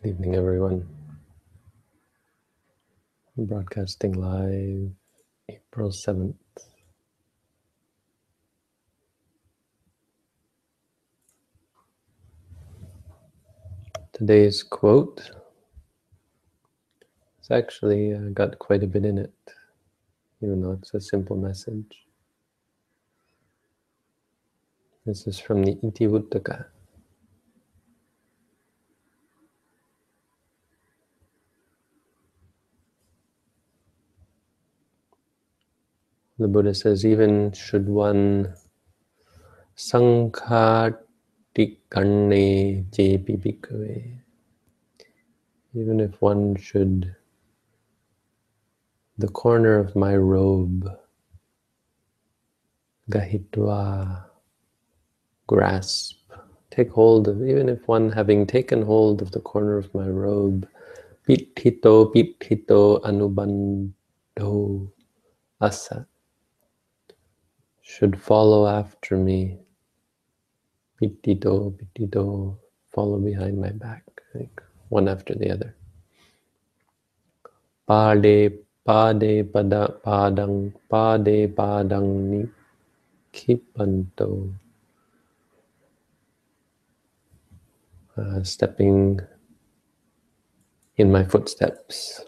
Good evening, everyone. I'm broadcasting live April 7th. Today's quote has actually uh, got quite a bit in it, even though it's a simple message. This is from the Itivuttaka. The Buddha says, even should one sankhati karne jepi bhikkhave, even if one should, the corner of my robe, gahitva, grasp, take hold of, even if one having taken hold of the corner of my robe, pitthito pitthito anubandho asa, should follow after me. Pitito, pitito, follow behind my back, like one after the other. Pade, pade, pada, padang, pade, padang, nikipanto. Uh, stepping in my footsteps.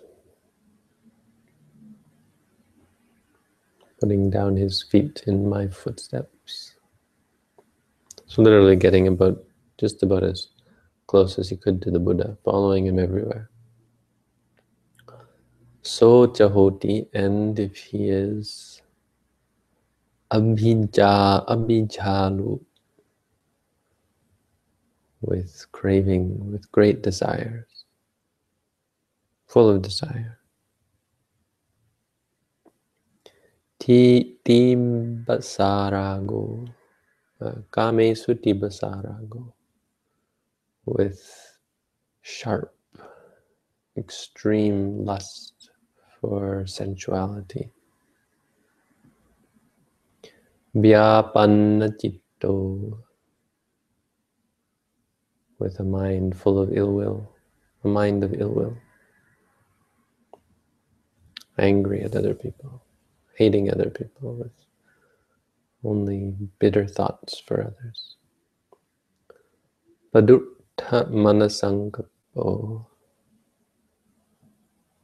Putting down his feet in my footsteps. So literally getting about just about as close as he could to the Buddha, following him everywhere. So Chahoti, and if he is Abhija Abhijalu with craving, with great desires, full of desire. Ti tim basarago, uh, kame suti with sharp, extreme lust for sensuality. Vyapanna with a mind full of ill will, a mind of ill will, angry at other people hating other people with only bitter thoughts for others. Padutta manasankapo,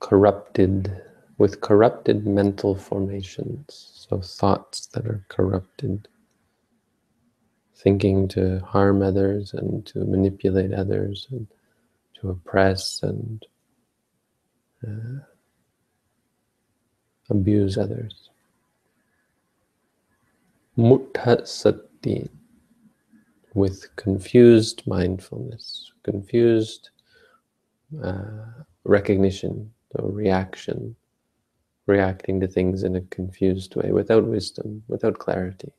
corrupted, with corrupted mental formations, so thoughts that are corrupted, thinking to harm others and to manipulate others and to oppress and uh, abuse others. Mutta sati, with confused mindfulness, confused uh, recognition or reaction, reacting to things in a confused way, without wisdom, without clarity.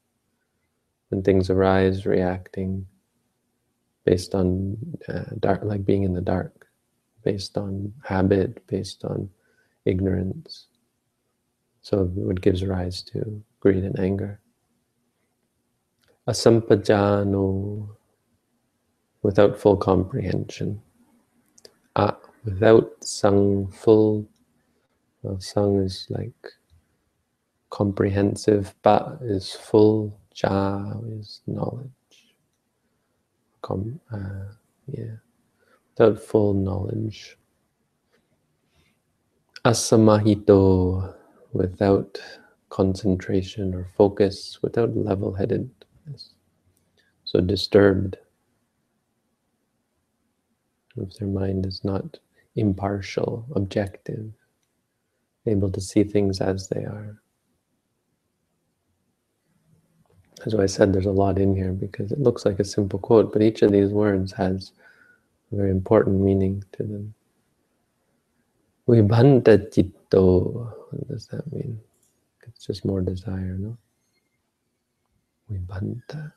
When things arise, reacting based on uh, dark, like being in the dark, based on habit, based on ignorance. So what gives rise to greed and anger. Asampajano, without full comprehension. A, without sang full, well, sang is like comprehensive, pa is full, ja is knowledge. Com, uh, yeah, without full knowledge. Asamahito, without concentration or focus, without level headedness. So disturbed. If their mind is not impartial, objective, able to see things as they are. As I said, there's a lot in here because it looks like a simple quote, but each of these words has a very important meaning to them. Chitto, what does that mean? It's just more desire, no? Vibhanta.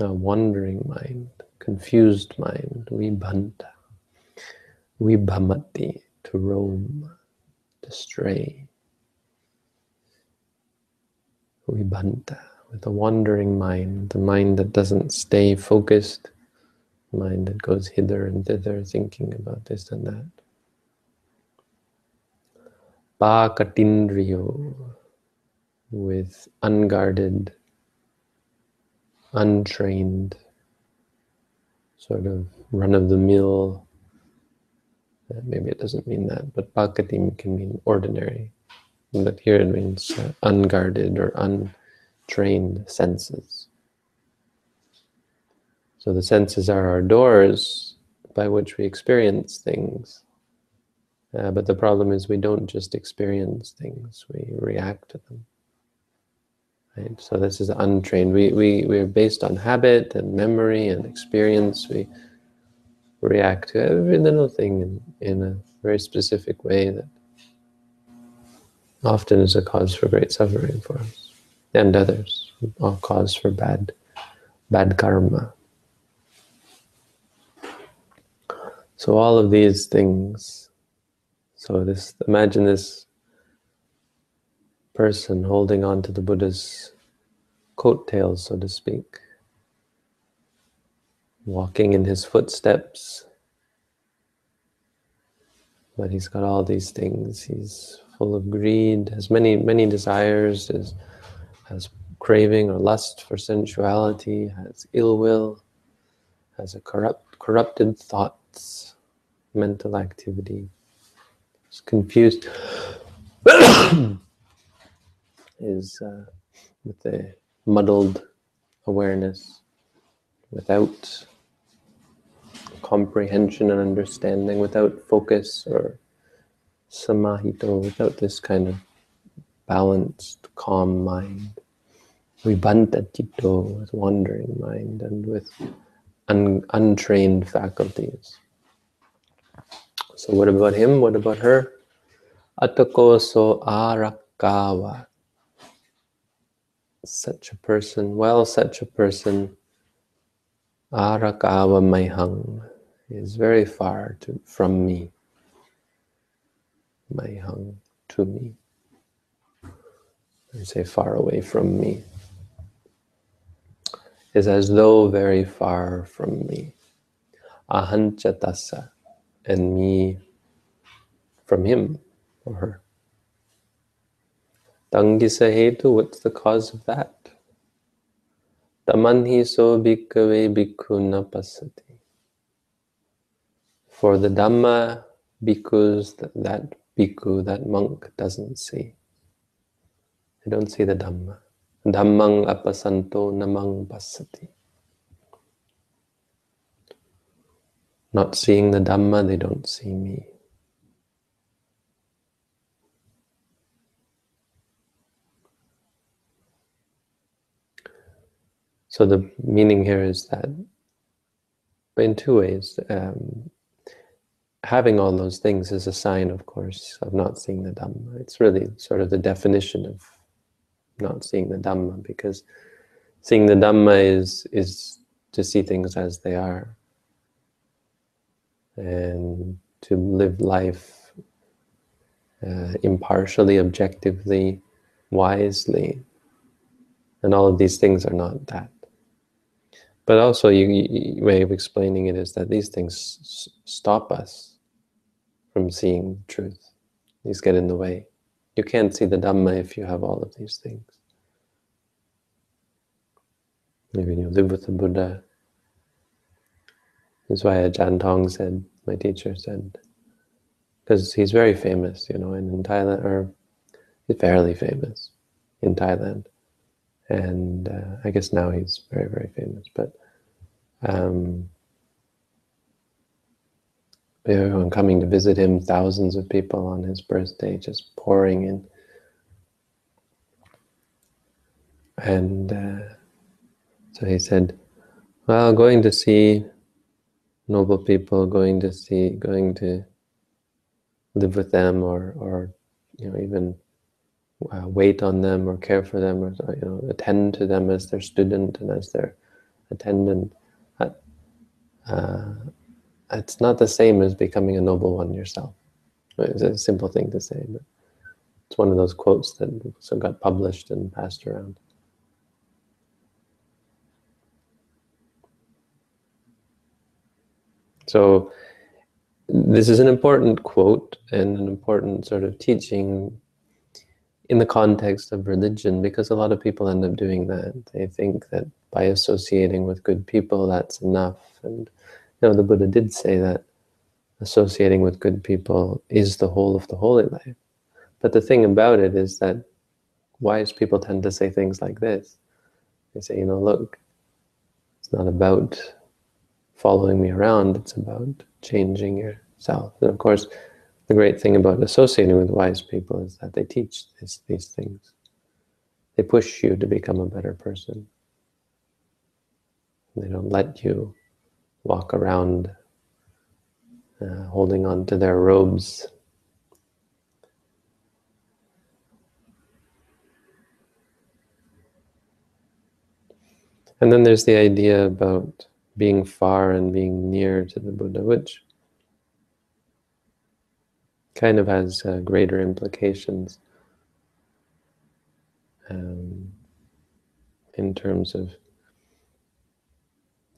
A wandering mind, confused mind, vibhanta. Vibhamati, to roam, to stray. Vibhanta, with a wandering mind, the mind that doesn't stay focused, mind that goes hither and thither thinking about this and that. Pakatindriyo with unguarded, untrained, sort of run-of-the-mill, uh, maybe it doesn't mean that, but pakatim can mean ordinary. But here it means uh, unguarded or untrained senses. So the senses are our doors by which we experience things. Uh, but the problem is we don't just experience things, we react to them. Right? So this is untrained. We, we, we're based on habit and memory and experience. We react to every little thing in, in a very specific way that often is a cause for great suffering for us and others, a cause for bad, bad karma. So all of these things, so this, imagine this person holding on to the Buddha's coattails, so to speak, walking in his footsteps. But he's got all these things. He's full of greed, has many, many desires, has, has craving or lust for sensuality, has ill will, has a corrupt, corrupted thoughts, mental activity, is confused. is uh, with the muddled awareness, without comprehension and understanding, without focus or samahito, without this kind of balanced, calm mind. Vibhanta with wandering mind and with un untrained faculties. So what about him? What about her? Atako so arakawa such a person, well, such a person, Arakawa Maihang, is very far to, from me. Maihang, to me. I say far away from me. Is as though very far from me. Ahanchatasa, and me from him or her. Tangisa hetu, what's the cause of that? Tamanhi so bhikkhave bhikkhu na pasati. For the Dhamma, bhikkhus, that, that bhikkhu, that monk doesn't see. They don't see the Dhamma. Dhammang apasanto namang pasati. Not seeing the Dhamma, they don't see me. So the meaning here is that in two ways, um, having all those things is a sign, of course, of not seeing the Dhamma. It's really sort of the definition of not seeing the Dhamma, because seeing the Dhamma is, is to see things as they are and to live life uh, impartially, objectively, wisely. And all of these things are not that. But also, you, you, way of explaining it is that these things stop us from seeing the truth. These get in the way. You can't see the Dhamma if you have all of these things. Maybe you live with the Buddha. That's why Ajahn Tong said, my teacher said, because he's very famous, you know, and in Thailand, or fairly famous in Thailand and uh, I guess now he's very, very famous. But um, everyone coming to visit him, thousands of people on his birthday just pouring in. And uh, so he said, well, going to see noble people, going to see, going to live with them or, or you know, even uh, wait on them or care for them or you know attend to them as their student and as their attendant. Uh, uh, it's not the same as becoming a noble one yourself. It's a simple thing to say, but it's one of those quotes that got published and passed around. So this is an important quote and an important sort of teaching in the context of religion because a lot of people end up doing that. They think that by associating with good people, that's enough. And you know, the Buddha did say that associating with good people is the whole of the holy life. But the thing about it is that wise people tend to say things like this. They say, you know, look, it's not about following me around, it's about changing yourself. And of course, the great thing about associating with wise people is that they teach this, these things. They push you to become a better person. They don't let you walk around uh, holding on to their robes. And then there's the idea about being far and being near to the Buddha, which kind of has uh, greater implications um, in terms of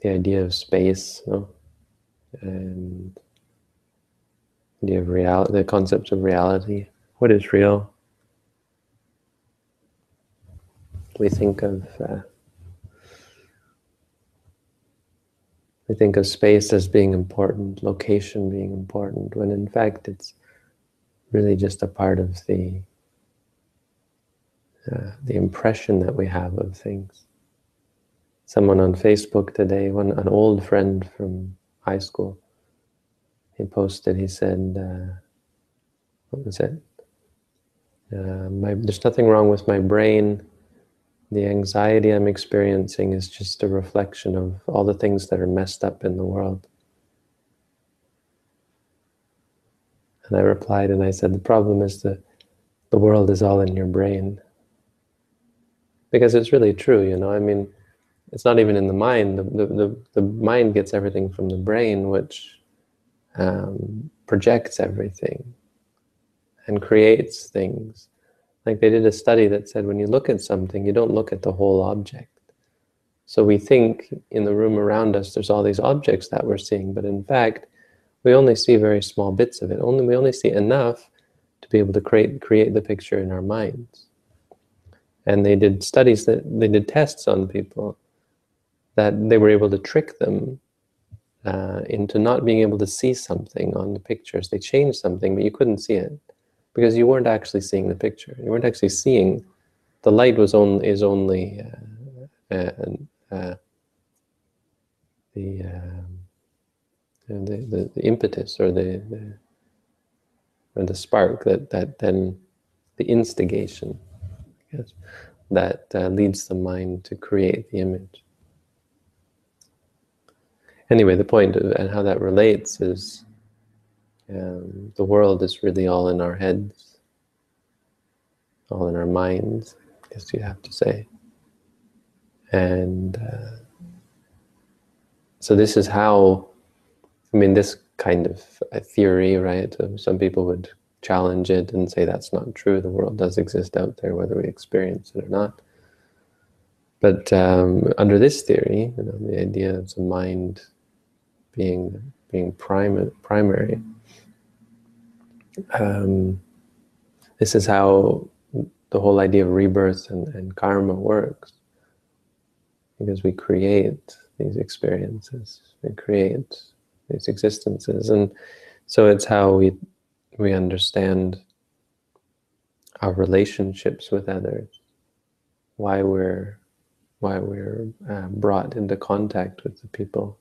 the idea of space no? and the idea of reality, the concept of reality. What is real? We think of uh, we think of space as being important, location being important, when in fact it's really just a part of the uh, the impression that we have of things. Someone on Facebook today, one an old friend from high school, he posted. He said, uh, "What was it? Uh, my, there's nothing wrong with my brain. The anxiety I'm experiencing is just a reflection of all the things that are messed up in the world." And I replied and I said, the problem is that the world is all in your brain. Because it's really true, you know, I mean, it's not even in the mind. The, the, the, the mind gets everything from the brain, which um, projects everything and creates things. Like they did a study that said when you look at something, you don't look at the whole object. So we think in the room around us, there's all these objects that we're seeing, but in fact, we only see very small bits of it. Only we only see enough to be able to create create the picture in our minds. And they did studies that they did tests on people that they were able to trick them uh, into not being able to see something on the pictures. They changed something, but you couldn't see it because you weren't actually seeing the picture. You weren't actually seeing. The light was on is only uh, uh, uh the um, the, the, the impetus or the, the or the spark that that then the instigation yes, that uh, leads the mind to create the image. Anyway, the point of, and how that relates is um, the world is really all in our heads, all in our minds, I guess you have to say. And uh, so this is how I mean, this kind of theory, right? Some people would challenge it and say that's not true. The world does exist out there, whether we experience it or not. But um, under this theory, you know, the idea of the mind being being prim- primary, um, this is how the whole idea of rebirth and, and karma works. Because we create these experiences, we create these existences. And so it's how we we understand our relationships with others, why we're why we're uh, brought into contact with the people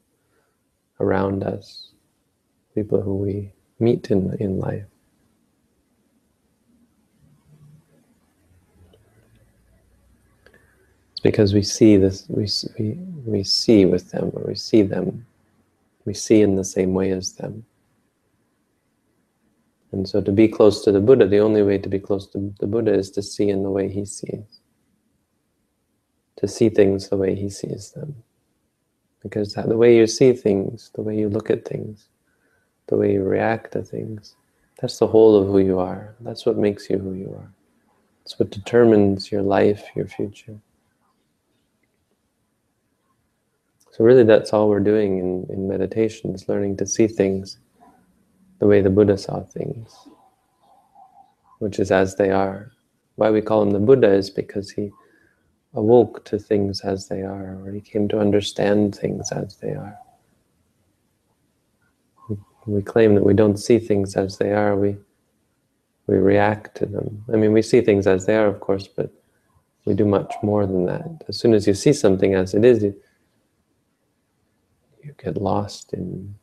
around us, people who we meet in in life. It's because we see this, we, we, we see with them, or we see them we see in the same way as them. And so to be close to the Buddha, the only way to be close to the Buddha is to see in the way he sees. To see things the way he sees them. Because the way you see things, the way you look at things, the way you react to things, that's the whole of who you are. That's what makes you who you are. It's what determines your life, your future. So really that's all we're doing in, in meditation is learning to see things the way the Buddha saw things, which is as they are. Why we call him the Buddha is because he awoke to things as they are, or he came to understand things as they are. We claim that we don't see things as they are, we, we react to them. I mean, we see things as they are, of course, but we do much more than that. As soon as you see something as it is, you, you get lost in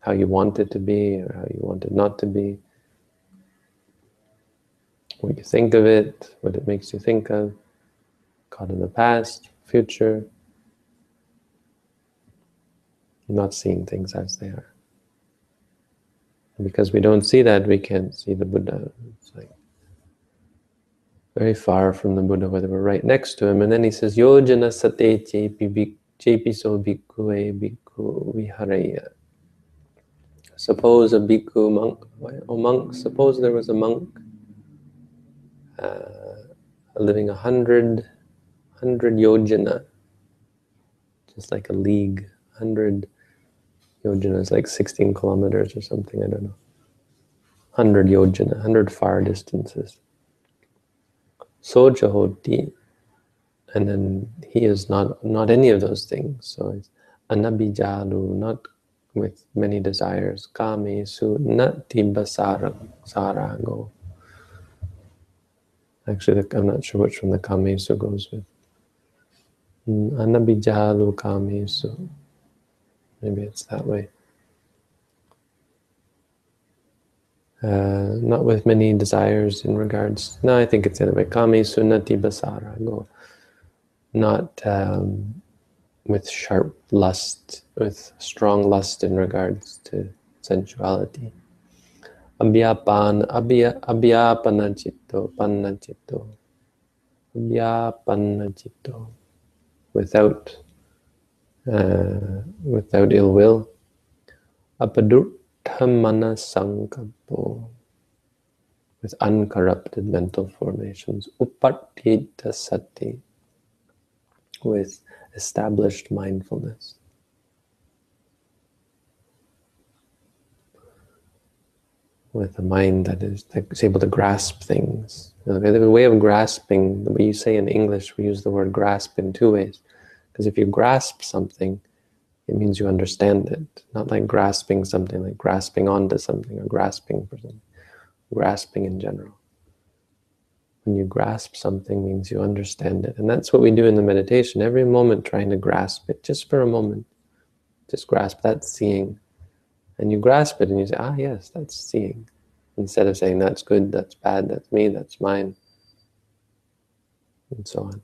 how you want it to be or how you want it not to be. What you think of it, what it makes you think of, caught in the past, future, not seeing things as they are. And because we don't see that, we can't see the Buddha. It's like very far from the Buddha, whether we're right next to him. And then he says, Yojana sate chepi so bhikkhu eh, e bhikkhu viharaya. Suppose a bhikkhu monk, or monk, suppose there was a monk uh, living a hundred, hundred yojana, just like a league, hundred yojana is like 16 kilometers or something, I don't know. 100 yojana, 100 far distances. Sojahoti, and then he is not not any of those things. So anabijalu, not with many desires. Kame su nati sarango. Actually, I'm not sure which one the kame su goes with. Mm, anabijalu kame su. Maybe it's that way. Uh, not with many desires in regards. No, I think it's the other way. Kame sunati basara. Go. Not um, with sharp lust, with strong lust in regards to sensuality. Abhyapan, abhya, abhyapana chitta. Without, uh, without ill will. Sankapo. With uncorrupted mental formations. Upattita sati. With established mindfulness. With a mind that is, that is able to grasp things. You know, the way of grasping, the way you say in English, we use the word grasp in two ways. Because if you grasp something, it means you understand it. Not like grasping something, like grasping onto something or grasping for something. Grasping in general. When you grasp something means you understand it. And that's what we do in the meditation. Every moment trying to grasp it, just for a moment. Just grasp that seeing. And you grasp it and you say, ah, yes, that's seeing. Instead of saying, that's good, that's bad, that's me, that's mine. And so on.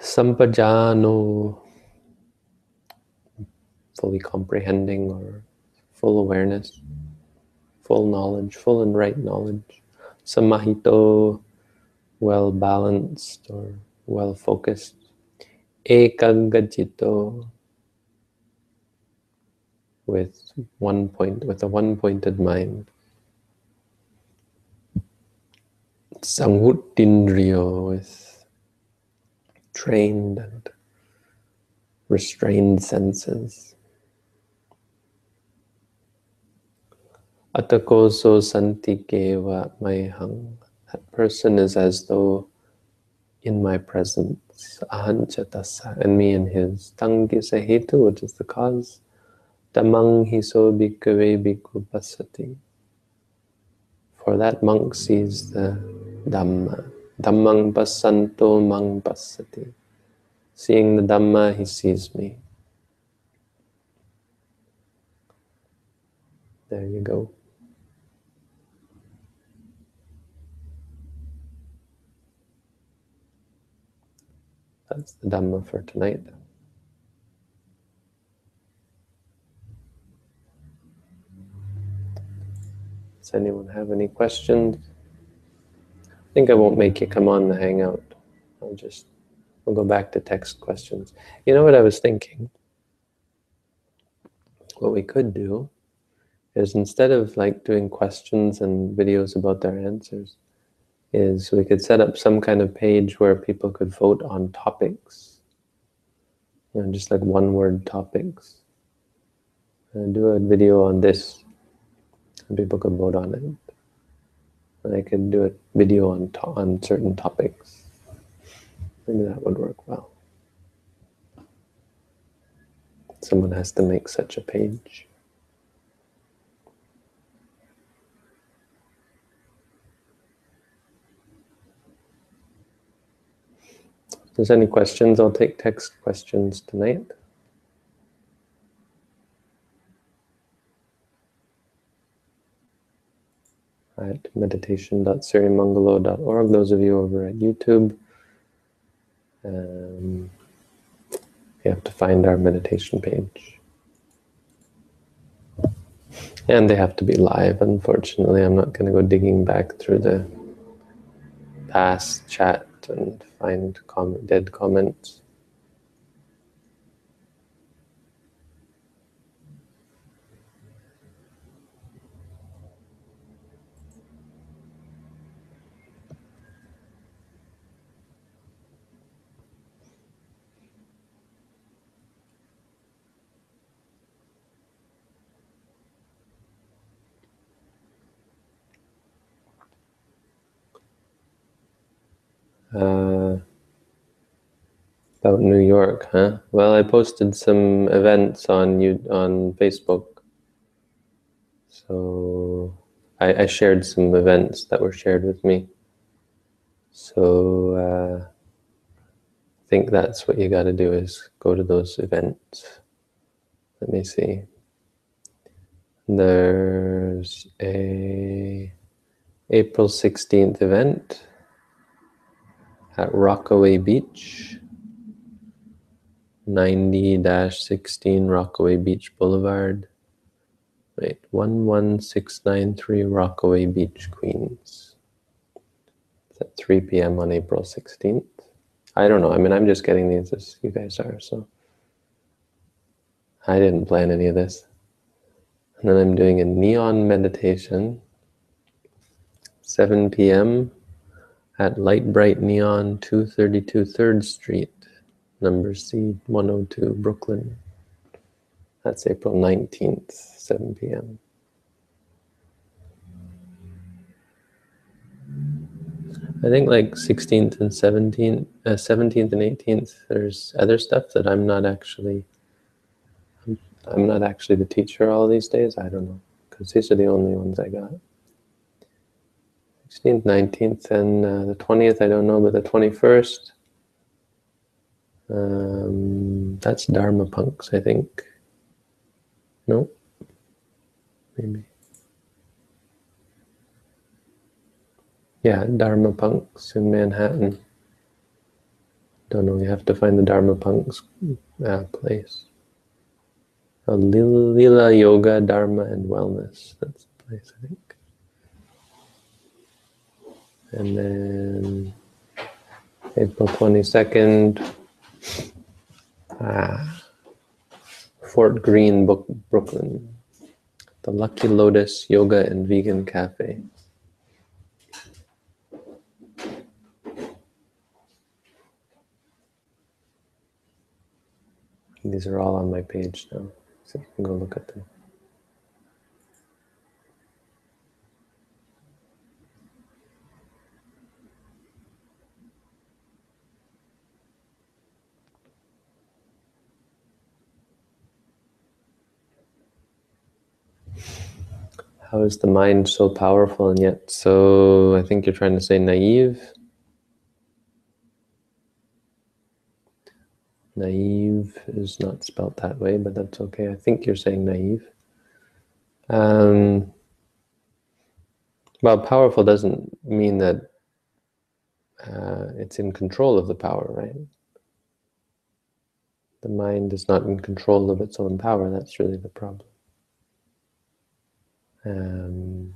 Sampajano, fully comprehending or full awareness full knowledge, full and right knowledge. Samahito, well balanced or well focused. Ekagajito, with one point, with a one pointed mind. Sanghutindriyo, with trained and restrained senses. Atakoso santikeva mayhang. That person is as though in my presence. Ahanchatasa. And me and his. Tangi sahetu, which is the cause. Damang hiso bhikkhave bhikkhu pasati. For that monk sees the Dhamma. Dhammang pasanto mang pasati. Seeing the Dhamma, he sees me. There you go. That's the Dhamma for tonight. Does anyone have any questions? I think I won't make you come on the Hangout. I'll just, we'll go back to text questions. You know what I was thinking? What we could do is instead of like doing questions and videos about their answers, is we could set up some kind of page where people could vote on topics you know, just like one word topics. And do a video on this, and people could vote on it. And I could do a video on on certain topics. Maybe that would work well. Someone has to make such a page. If there's any questions, I'll take text questions tonight. At meditation.sirimangalo.org, those of you over at YouTube, um, you have to find our meditation page. And they have to be live, unfortunately. I'm not going to go digging back through the past chat and find comment, dead comments. Uh, about New York, huh? Well, I posted some events on you on Facebook. So I, I shared some events that were shared with me. So uh, I think that's what you got to do is go to those events. Let me see. There's a April 16th event at Rockaway Beach, 90-16 Rockaway Beach Boulevard. Wait, 11693 Rockaway Beach, Queens. It's at 3 p.m. on April 16th. I don't know. I mean, I'm just getting these as you guys are, so I didn't plan any of this. And then I'm doing a neon meditation, 7 p.m at Light Bright Neon 232 3rd Street, number C 102, Brooklyn. That's April 19th, 7 p.m. I think like 16th and 17th, uh, 17th and 18th, there's other stuff that I'm not actually, I'm, I'm not actually the teacher all these days. I don't know, because these are the only ones I got. 16th, 19th, and uh, the 20th, I don't know, but the 21st, um, that's Dharma Punks, I think. No? Maybe. Yeah, Dharma Punks in Manhattan. Don't know, you have to find the Dharma Punks uh, place. Oh, Lila Yoga, Dharma, and Wellness. That's the place, I think. And then April 22nd, ah, Fort Greene, Brooklyn, the Lucky Lotus Yoga and Vegan Cafe. These are all on my page now, so you can go look at them. How is the mind so powerful and yet so, I think you're trying to say naive? Naive is not spelt that way, but that's okay. I think you're saying naive. Um, well, powerful doesn't mean that uh, it's in control of the power, right? The mind is not in control of its own power. That's really the problem. Um,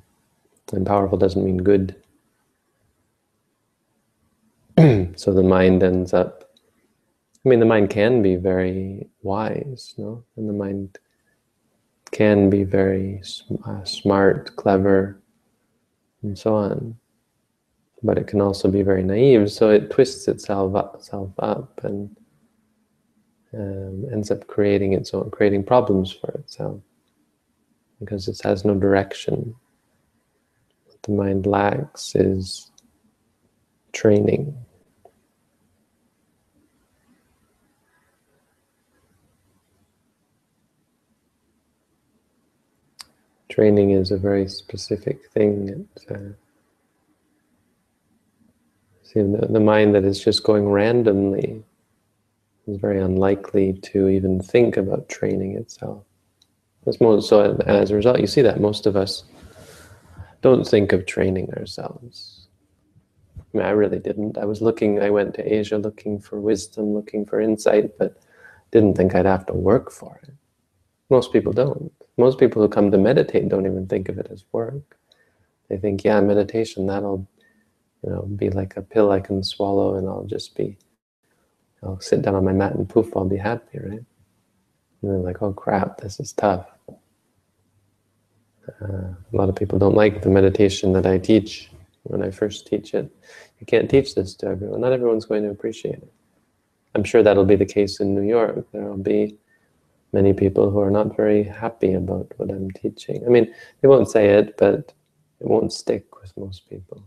and powerful doesn't mean good. so the mind ends up, I mean, the mind can be very wise, no? And the mind can be very uh, smart, clever, and so on. But it can also be very naive, so it twists itself up, itself up and um, ends up creating its own, creating problems for itself because it has no direction. What the mind lacks is training. Training is a very specific thing. It, uh, see, the, the mind that is just going randomly is very unlikely to even think about training itself. Most, so as a result, you see that most of us don't think of training ourselves. I mean, I really didn't. I was looking, I went to Asia looking for wisdom, looking for insight, but didn't think I'd have to work for it. Most people don't. Most people who come to meditate don't even think of it as work. They think, yeah, meditation, that'll, you know, be like a pill I can swallow and I'll just be, I'll sit down on my mat and poof, I'll be happy, right? And they're like, oh crap, this is tough. Uh, a lot of people don't like the meditation that I teach when I first teach it. You can't teach this to everyone. Not everyone's going to appreciate it. I'm sure that'll be the case in New York. There will be many people who are not very happy about what I'm teaching. I mean, they won't say it, but it won't stick with most people.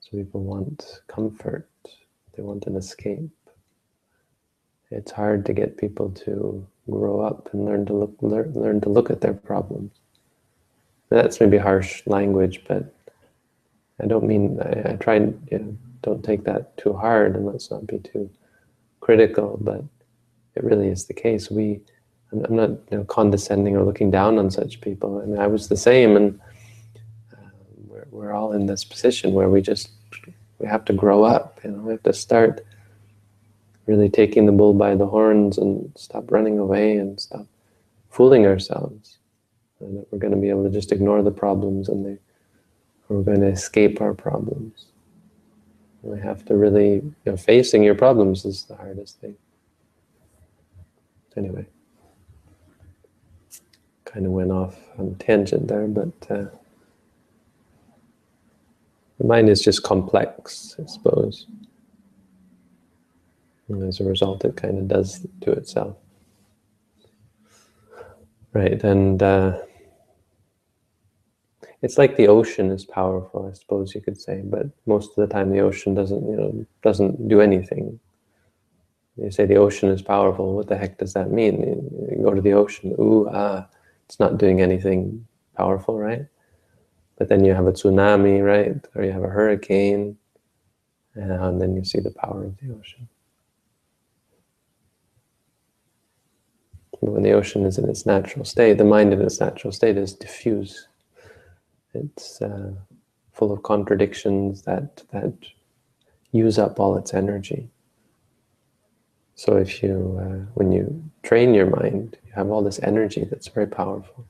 So people want comfort. They want an escape it's hard to get people to grow up and learn to look learn, learn to look at their problems. That's maybe harsh language, but I don't mean I, I try you know, don't take that too hard and let's not be too critical, but it really is the case. We I'm, I'm not you know, condescending or looking down on such people. I mean, I was the same, and uh, we're we're all in this position where we just we have to grow up. You know, we have to start really taking the bull by the horns and stop running away and stop fooling ourselves. And that we're going to be able to just ignore the problems and they, we're going to escape our problems. And we have to really, you know, facing your problems is the hardest thing. Anyway, kind of went off on tangent there, but uh, the mind is just complex, I suppose. And as a result, it kind of does to itself. Right, and uh, it's like the ocean is powerful, I suppose you could say, but most of the time the ocean doesn't, you know, doesn't do anything. You say the ocean is powerful, what the heck does that mean? You go to the ocean, ooh, ah, it's not doing anything powerful, right? But then you have a tsunami, right? Or you have a hurricane, and then you see the power of the ocean. When the ocean is in its natural state, the mind in its natural state is diffuse. It's uh, full of contradictions that that use up all its energy. So if you, uh, when you train your mind, you have all this energy that's very powerful,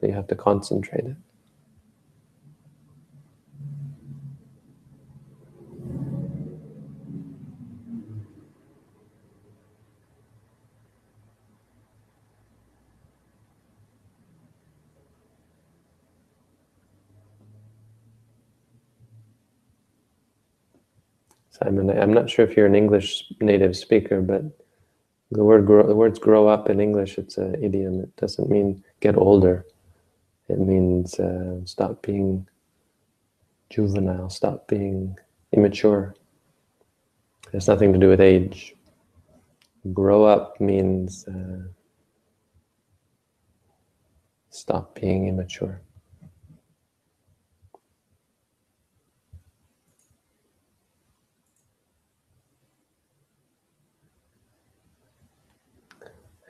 but you have to concentrate it. I'm not sure if you're an English native speaker, but the word grow, the words grow up in English, it's an idiom. It doesn't mean get older. It means uh, stop being juvenile, stop being immature. It has nothing to do with age. Grow up means uh, stop being immature.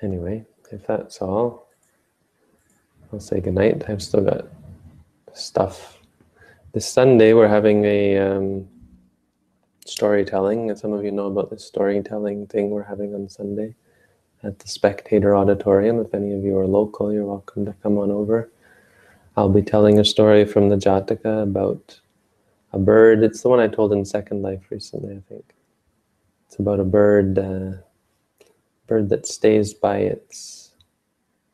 Anyway, if that's all, I'll say goodnight. I've still got stuff. This Sunday, we're having a um, storytelling, and some of you know about this storytelling thing we're having on Sunday at the Spectator Auditorium. If any of you are local, you're welcome to come on over. I'll be telling a story from the Jataka about a bird. It's the one I told in Second Life recently, I think. It's about a bird. Uh, bird that stays by its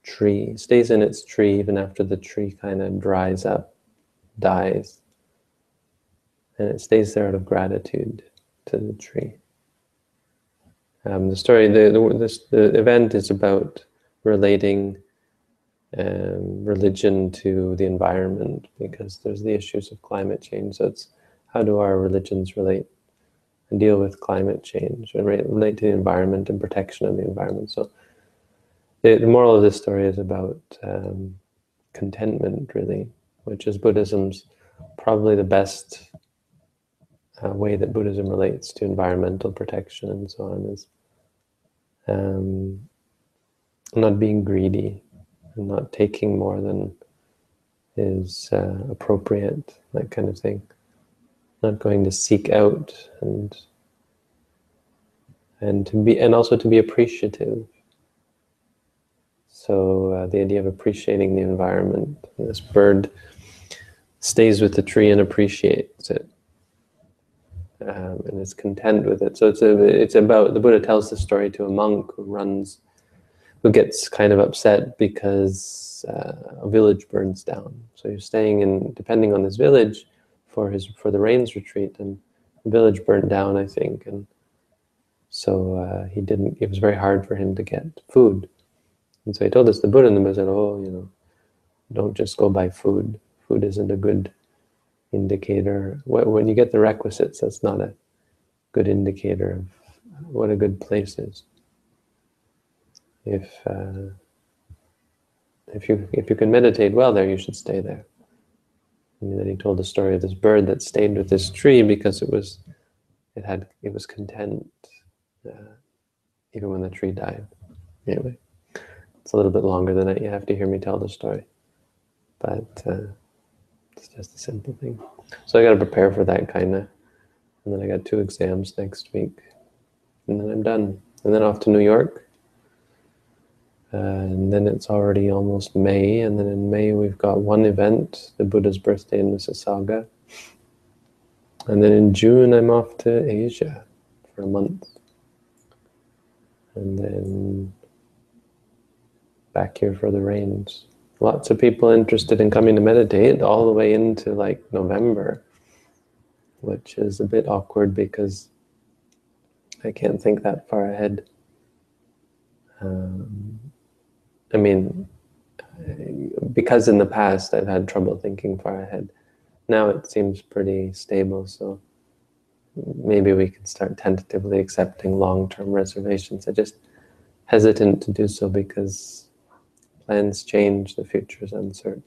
tree, stays in its tree even after the tree kind of dries up, dies. And it stays there out of gratitude to the tree. Um, the story, the, the, this, the event is about relating um, religion to the environment because there's the issues of climate change. So it's how do our religions relate and deal with climate change and relate to the environment and protection of the environment. So the, the moral of this story is about um, contentment, really, which is Buddhism's probably the best uh, way that Buddhism relates to environmental protection and so on is um, not being greedy and not taking more than is uh, appropriate, that kind of thing. Not going to seek out and and to be and also to be appreciative. So uh, the idea of appreciating the environment. This bird stays with the tree and appreciates it um, and is content with it. So it's a, it's about the Buddha tells the story to a monk who runs, who gets kind of upset because uh, a village burns down. So you're staying in, depending on this village, for his for the rains retreat, and the village burned down, I think, and so uh, he didn't. It was very hard for him to get food, and so he told us the Buddha and the Buddha said, "Oh, you know, don't just go by food. Food isn't a good." indicator. When you get the requisites, that's not a good indicator of what a good place is. If uh, if you if you can meditate well there, you should stay there. And then he told the story of this bird that stayed with this tree because it was it had it was content uh, even when the tree died. Anyway, it's a little bit longer than that. You have to hear me tell the story, but. Uh, it's just a simple thing. So I got to prepare for that kind of. And then I got two exams next week. And then I'm done. And then off to New York. And then it's already almost May. And then in May, we've got one event, the Buddha's birthday in Mississauga. And then in June, I'm off to Asia for a month. And then back here for the rains lots of people interested in coming to meditate all the way into like November, which is a bit awkward because I can't think that far ahead. Um, I mean, because in the past I've had trouble thinking far ahead. Now it seems pretty stable, so maybe we can start tentatively accepting long-term reservations. I just hesitant to do so because plans change, the future is uncertain.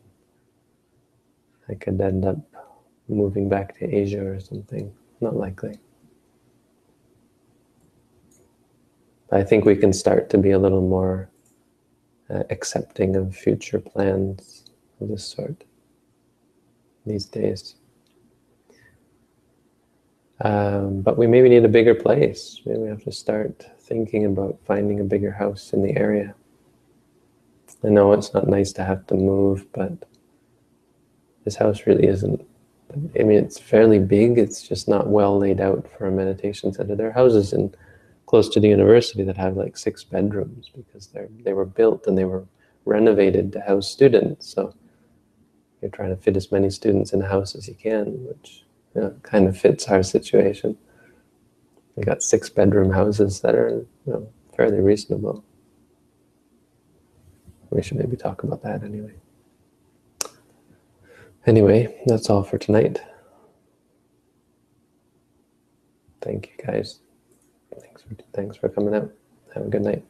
I could end up moving back to Asia or something. Not likely. I think we can start to be a little more uh, accepting of future plans of this sort these days. Um, but we maybe need a bigger place. Maybe we have to start thinking about finding a bigger house in the area. I know it's not nice to have to move, but this house really isn't. I mean, it's fairly big. It's just not well laid out for a meditation center. There are houses in close to the university that have like six bedrooms because they're they were built and they were renovated to house students. So you're trying to fit as many students in a house as you can, which you know, kind of fits our situation. We got six bedroom houses that are you know, fairly reasonable. We should maybe talk about that anyway. Anyway, that's all for tonight. Thank you guys. Thanks for, coming out. Have a good night.